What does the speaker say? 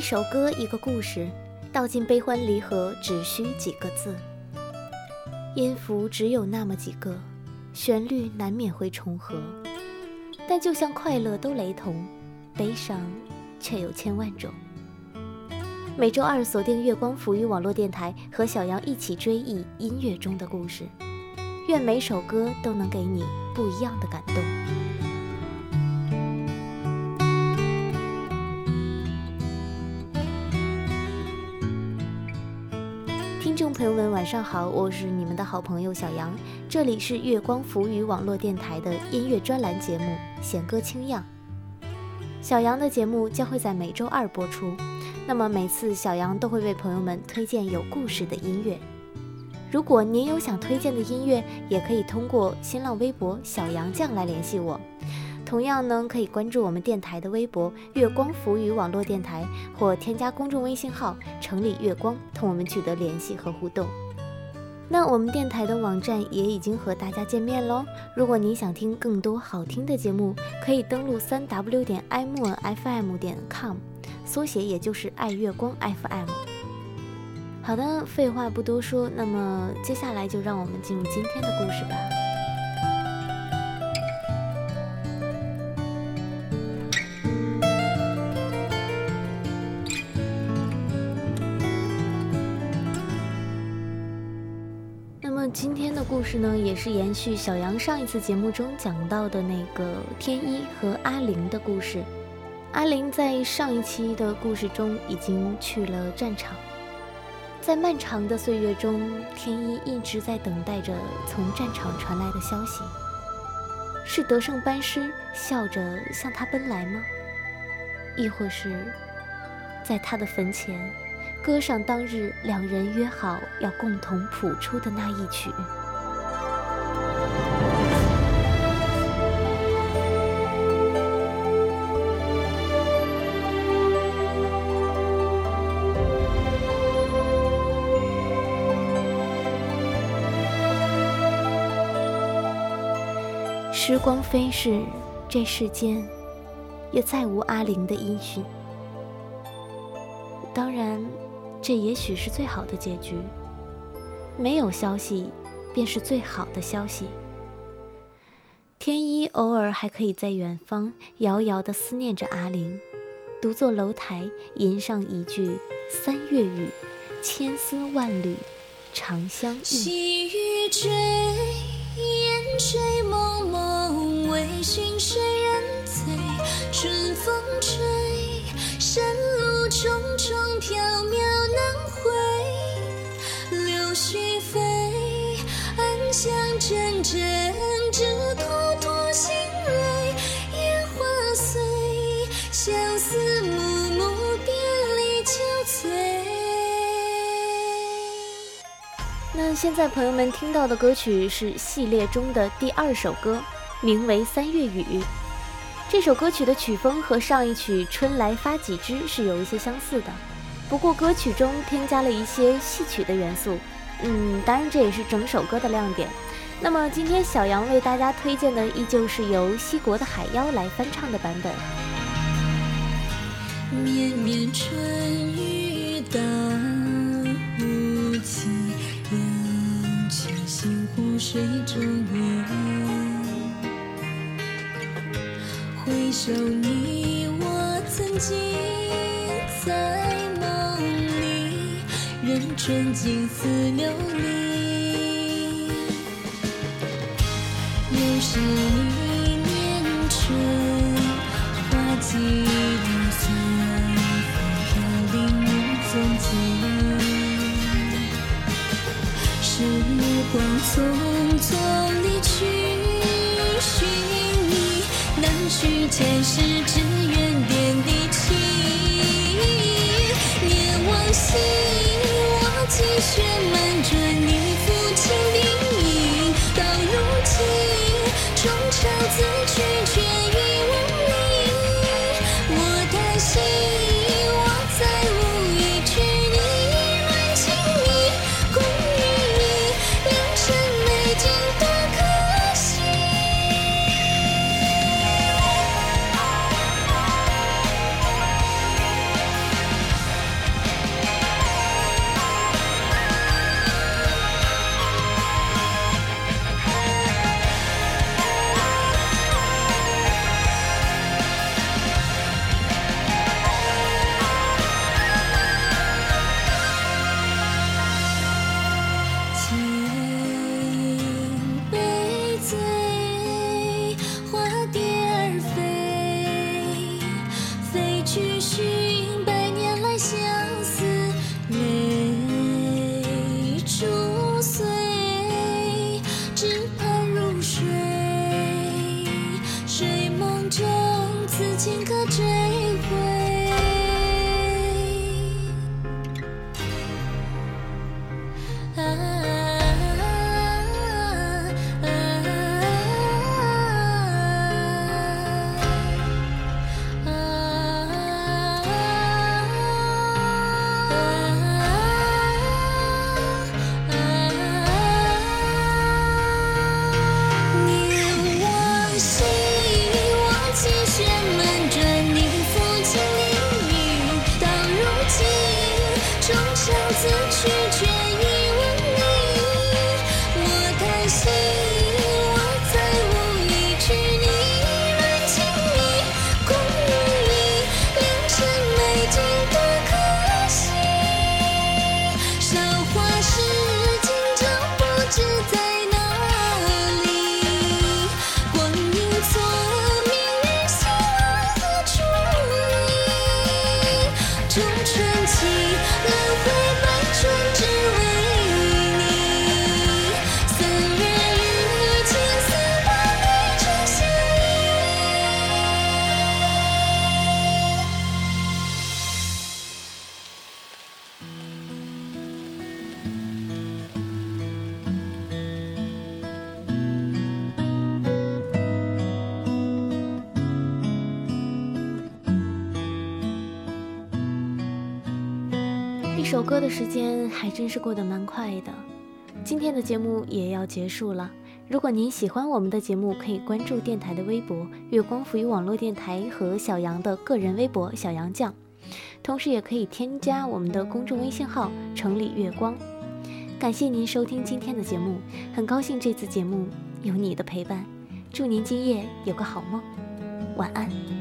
一首歌，一个故事，道尽悲欢离合只需几个字。音符只有那么几个，旋律难免会重合，但就像快乐都雷同，悲伤却有千万种。每周二锁定月光浮语网络电台，和小杨一起追忆音乐中的故事。愿每首歌都能给你不一样的感动。朋友们，晚上好，我是你们的好朋友小杨，这里是月光浮语网络电台的音乐专栏节目《弦歌清样》。小杨的节目将会在每周二播出。那么每次小杨都会为朋友们推荐有故事的音乐。如果您有想推荐的音乐，也可以通过新浪微博小杨酱来联系我。同样呢，可以关注我们电台的微博“月光浮语网络电台”，或添加公众微信号“城里月光”，同我们取得联系和互动。那我们电台的网站也已经和大家见面喽。如果您想听更多好听的节目，可以登录三 w 点 i m o n f m 点 com。缩写也就是爱月光 FM。好的，废话不多说，那么接下来就让我们进入今天的故事吧。的故事呢，也是延续小杨上一次节目中讲到的那个天一和阿玲的故事。阿玲在上一期的故事中已经去了战场，在漫长的岁月中，天一一直在等待着从战场传来的消息。是德胜班师笑着向他奔来吗？亦或是，在他的坟前，歌上当日两人约好要共同谱出的那一曲？时光飞逝，这世间也再无阿玲的音讯。当然，这也许是最好的结局。没有消息，便是最好的消息。天一偶尔还可以在远方遥遥地思念着阿玲，独坐楼台吟上一句三月雨，千丝万缕，长相忆。细雨追，水蒙蒙。微醺谁人醉？春风吹，现在朋友们听到的歌曲是系列中的第二首歌。名为《三月雨》这首歌曲的曲风和上一曲《春来发几枝》是有一些相似的，不过歌曲中添加了一些戏曲的元素。嗯，当然这也是整首歌的亮点。那么今天小杨为大家推荐的依旧是由西国的海妖来翻唱的版本。绵绵春有你我曾经在梦里，任春景似琉璃。又是一年春，花季随风飘零无踪迹。时光匆匆续前世之。一首歌的时间还真是过得蛮快的，今天的节目也要结束了。如果您喜欢我们的节目，可以关注电台的微博“月光浮语网络电台”和小杨的个人微博“小杨酱”，同时也可以添加我们的公众微信号“城里月光”。感谢您收听今天的节目，很高兴这次节目有你的陪伴，祝您今夜有个好梦，晚安。